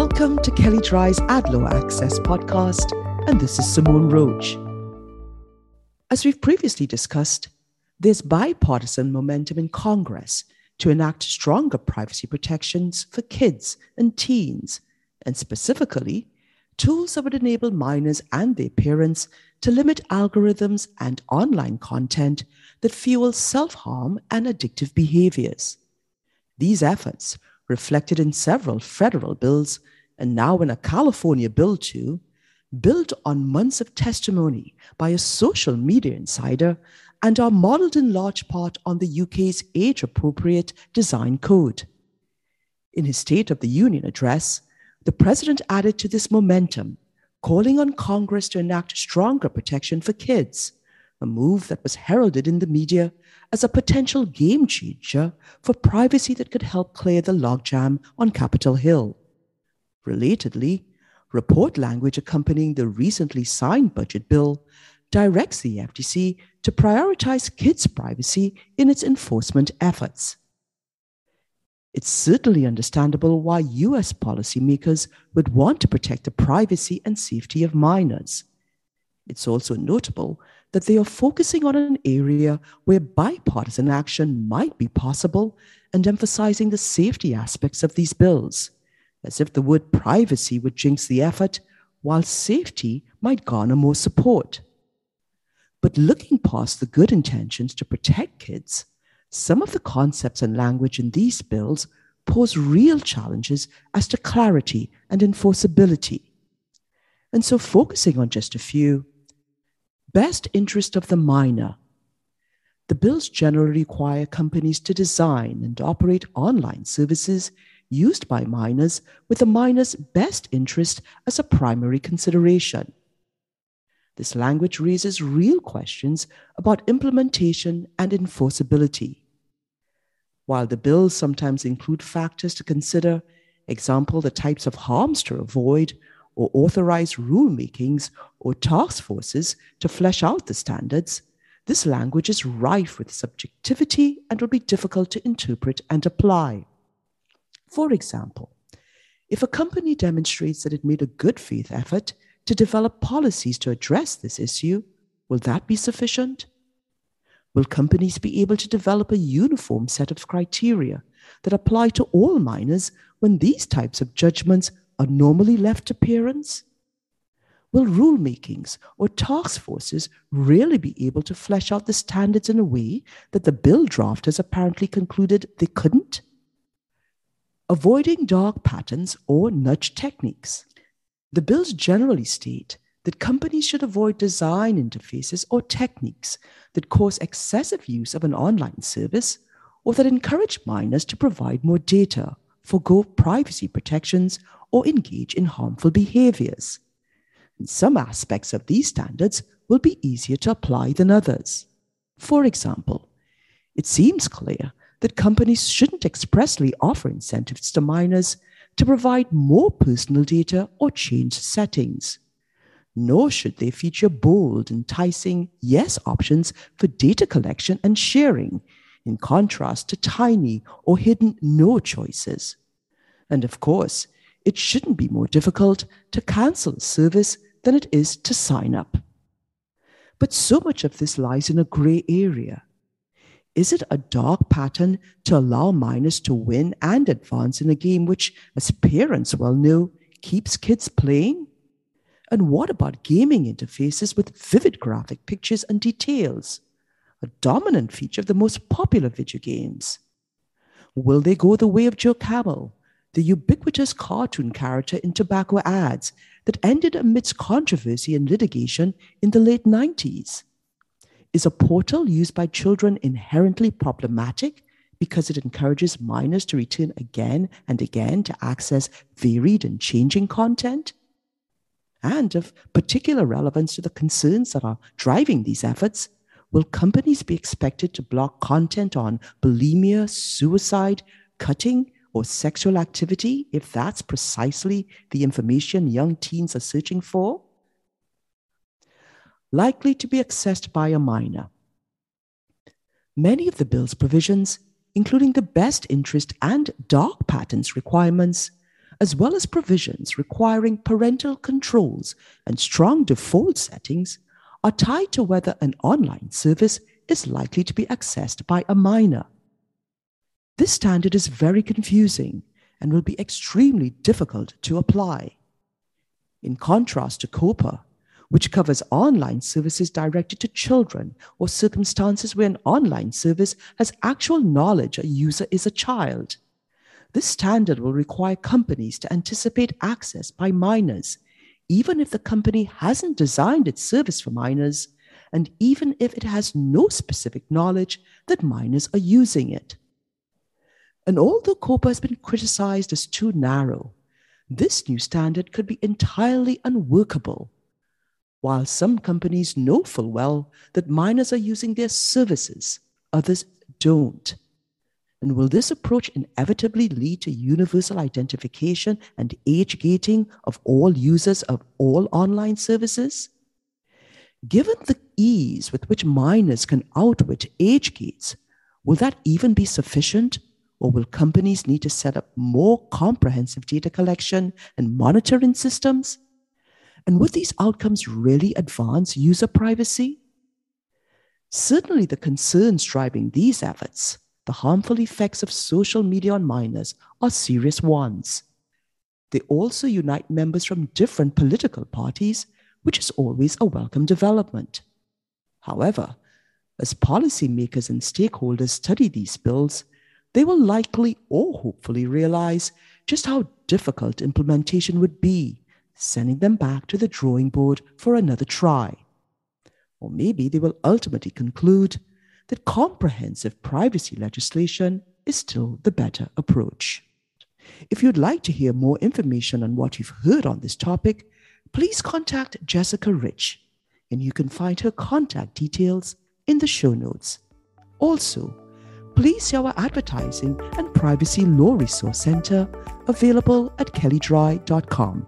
Welcome to Kelley Drye's Ad Law Access podcast, and this is Simone Roach. As we've previously discussed, there's bipartisan momentum in Congress to enact stronger privacy protections for kids and teens, and specifically, tools that would enable minors and their parents to limit algorithms and online content that fuel self harm and addictive behaviors. These efforts, reflected in several federal bills and now in a California bill too, built on months of testimony by a social media insider and are modeled in large part on the UK's age appropriate design code. In his State of the Union address, the president added to this momentum, calling on Congress to enact stronger protection for kids, a move that was heralded in the media as a potential game changer for privacy that could help clear the logjam on Capitol Hill. Relatedly, report language accompanying the recently signed budget bill directs the FTC to prioritize kids' privacy in its enforcement efforts. It's certainly understandable why US policymakers would want to protect the privacy and safety of minors. It's also notable that they are focusing on an area where bipartisan action might be possible and emphasizing the safety aspects of these bills, as if the word privacy would jinx the effort, while safety might garner more support. But looking past the good intentions to protect kids, some of the concepts and language in these bills pose real challenges as to clarity and enforceability. And so, focusing on just a few, best interest of the minor. The bills generally require companies to design and operate online services used by minors with the minor's best interest as a primary consideration. This language raises real questions about implementation and enforceability. While the bills sometimes include factors to consider, example, the types of harms to avoid, or authorize rulemakings or task forces to flesh out the standards, this language is rife with subjectivity and will be difficult to interpret and apply. For example, if a company demonstrates that it made a good faith effort to develop policies to address this issue, will that be sufficient? Will companies be able to develop a uniform set of criteria that apply to all minors when these types of judgments are normally left to parents? Will rulemakings or task forces really be able to flesh out the standards in a way that the bill drafters apparently concluded they couldn't? Avoiding dark patterns or nudge techniques. The bills generally state that companies should avoid design interfaces or techniques that cause excessive use of an online service or that encourage minors to provide more data, forego privacy protections, or engage in harmful behaviors. And some aspects of these standards will be easier to apply than others. For example, it seems clear that companies shouldn't expressly offer incentives to minors to provide more personal data or change settings nor should they feature bold, enticing yes options for data collection and sharing, in contrast to tiny or hidden no choices. And of course, it shouldn't be more difficult to cancel a service than it is to sign up. But so much of this lies in a gray area. Is it a dark pattern to allow minors to win and advance in a game which, as parents well know, keeps kids playing? And what about gaming interfaces with vivid graphic pictures and details? A dominant feature of the most popular video games. Will they go the way of Joe Camel, the ubiquitous cartoon character in tobacco ads that ended amidst controversy and litigation in the late 90s? Is a portal used by children inherently problematic because it encourages minors to return again and again to access varied and changing content? and of particular relevance to the concerns that are driving these efforts, will companies be expected to block content on bulimia, suicide, cutting, or sexual activity if that's precisely the information young teens are searching for? Likely to be accessed by a minor. Many of the bill's provisions, including the best interest and dark patterns requirements, as well as provisions requiring parental controls and strong default settings, are tied to whether an online service is likely to be accessed by a minor. This standard is very confusing and will be extremely difficult to apply. In contrast to COPPA, which covers online services directed to children or circumstances where an online service has actual knowledge a user is a child. This standard will require companies to anticipate access by minors, even if the company hasn't designed its service for minors, and even if it has no specific knowledge that minors are using it. And although COPPA has been criticized as too narrow, this new standard could be entirely unworkable. While some companies know full well that minors are using their services, others don't. And will this approach inevitably lead to universal identification and age gating of all users of all online services? Given the ease with which minors can outwit age gates, will that even be sufficient? Or will companies need to set up more comprehensive data collection and monitoring systems? And would these outcomes really advance user privacy? Certainly, the concerns driving these efforts, the harmful effects of social media on minors, are serious ones. They also unite members from different political parties, which is always a welcome development. However, as policymakers and stakeholders study these bills, they will likely or hopefully realize just how difficult implementation would be, sending them back to the drawing board for another try. Or maybe they will ultimately conclude that comprehensive privacy legislation is still the better approach. If you'd like to hear more information on what you've heard on this topic, please contact Jessica Rich, and you can find her contact details in the show notes. Also, please see our advertising and privacy law resource center available at kelleydrye.com.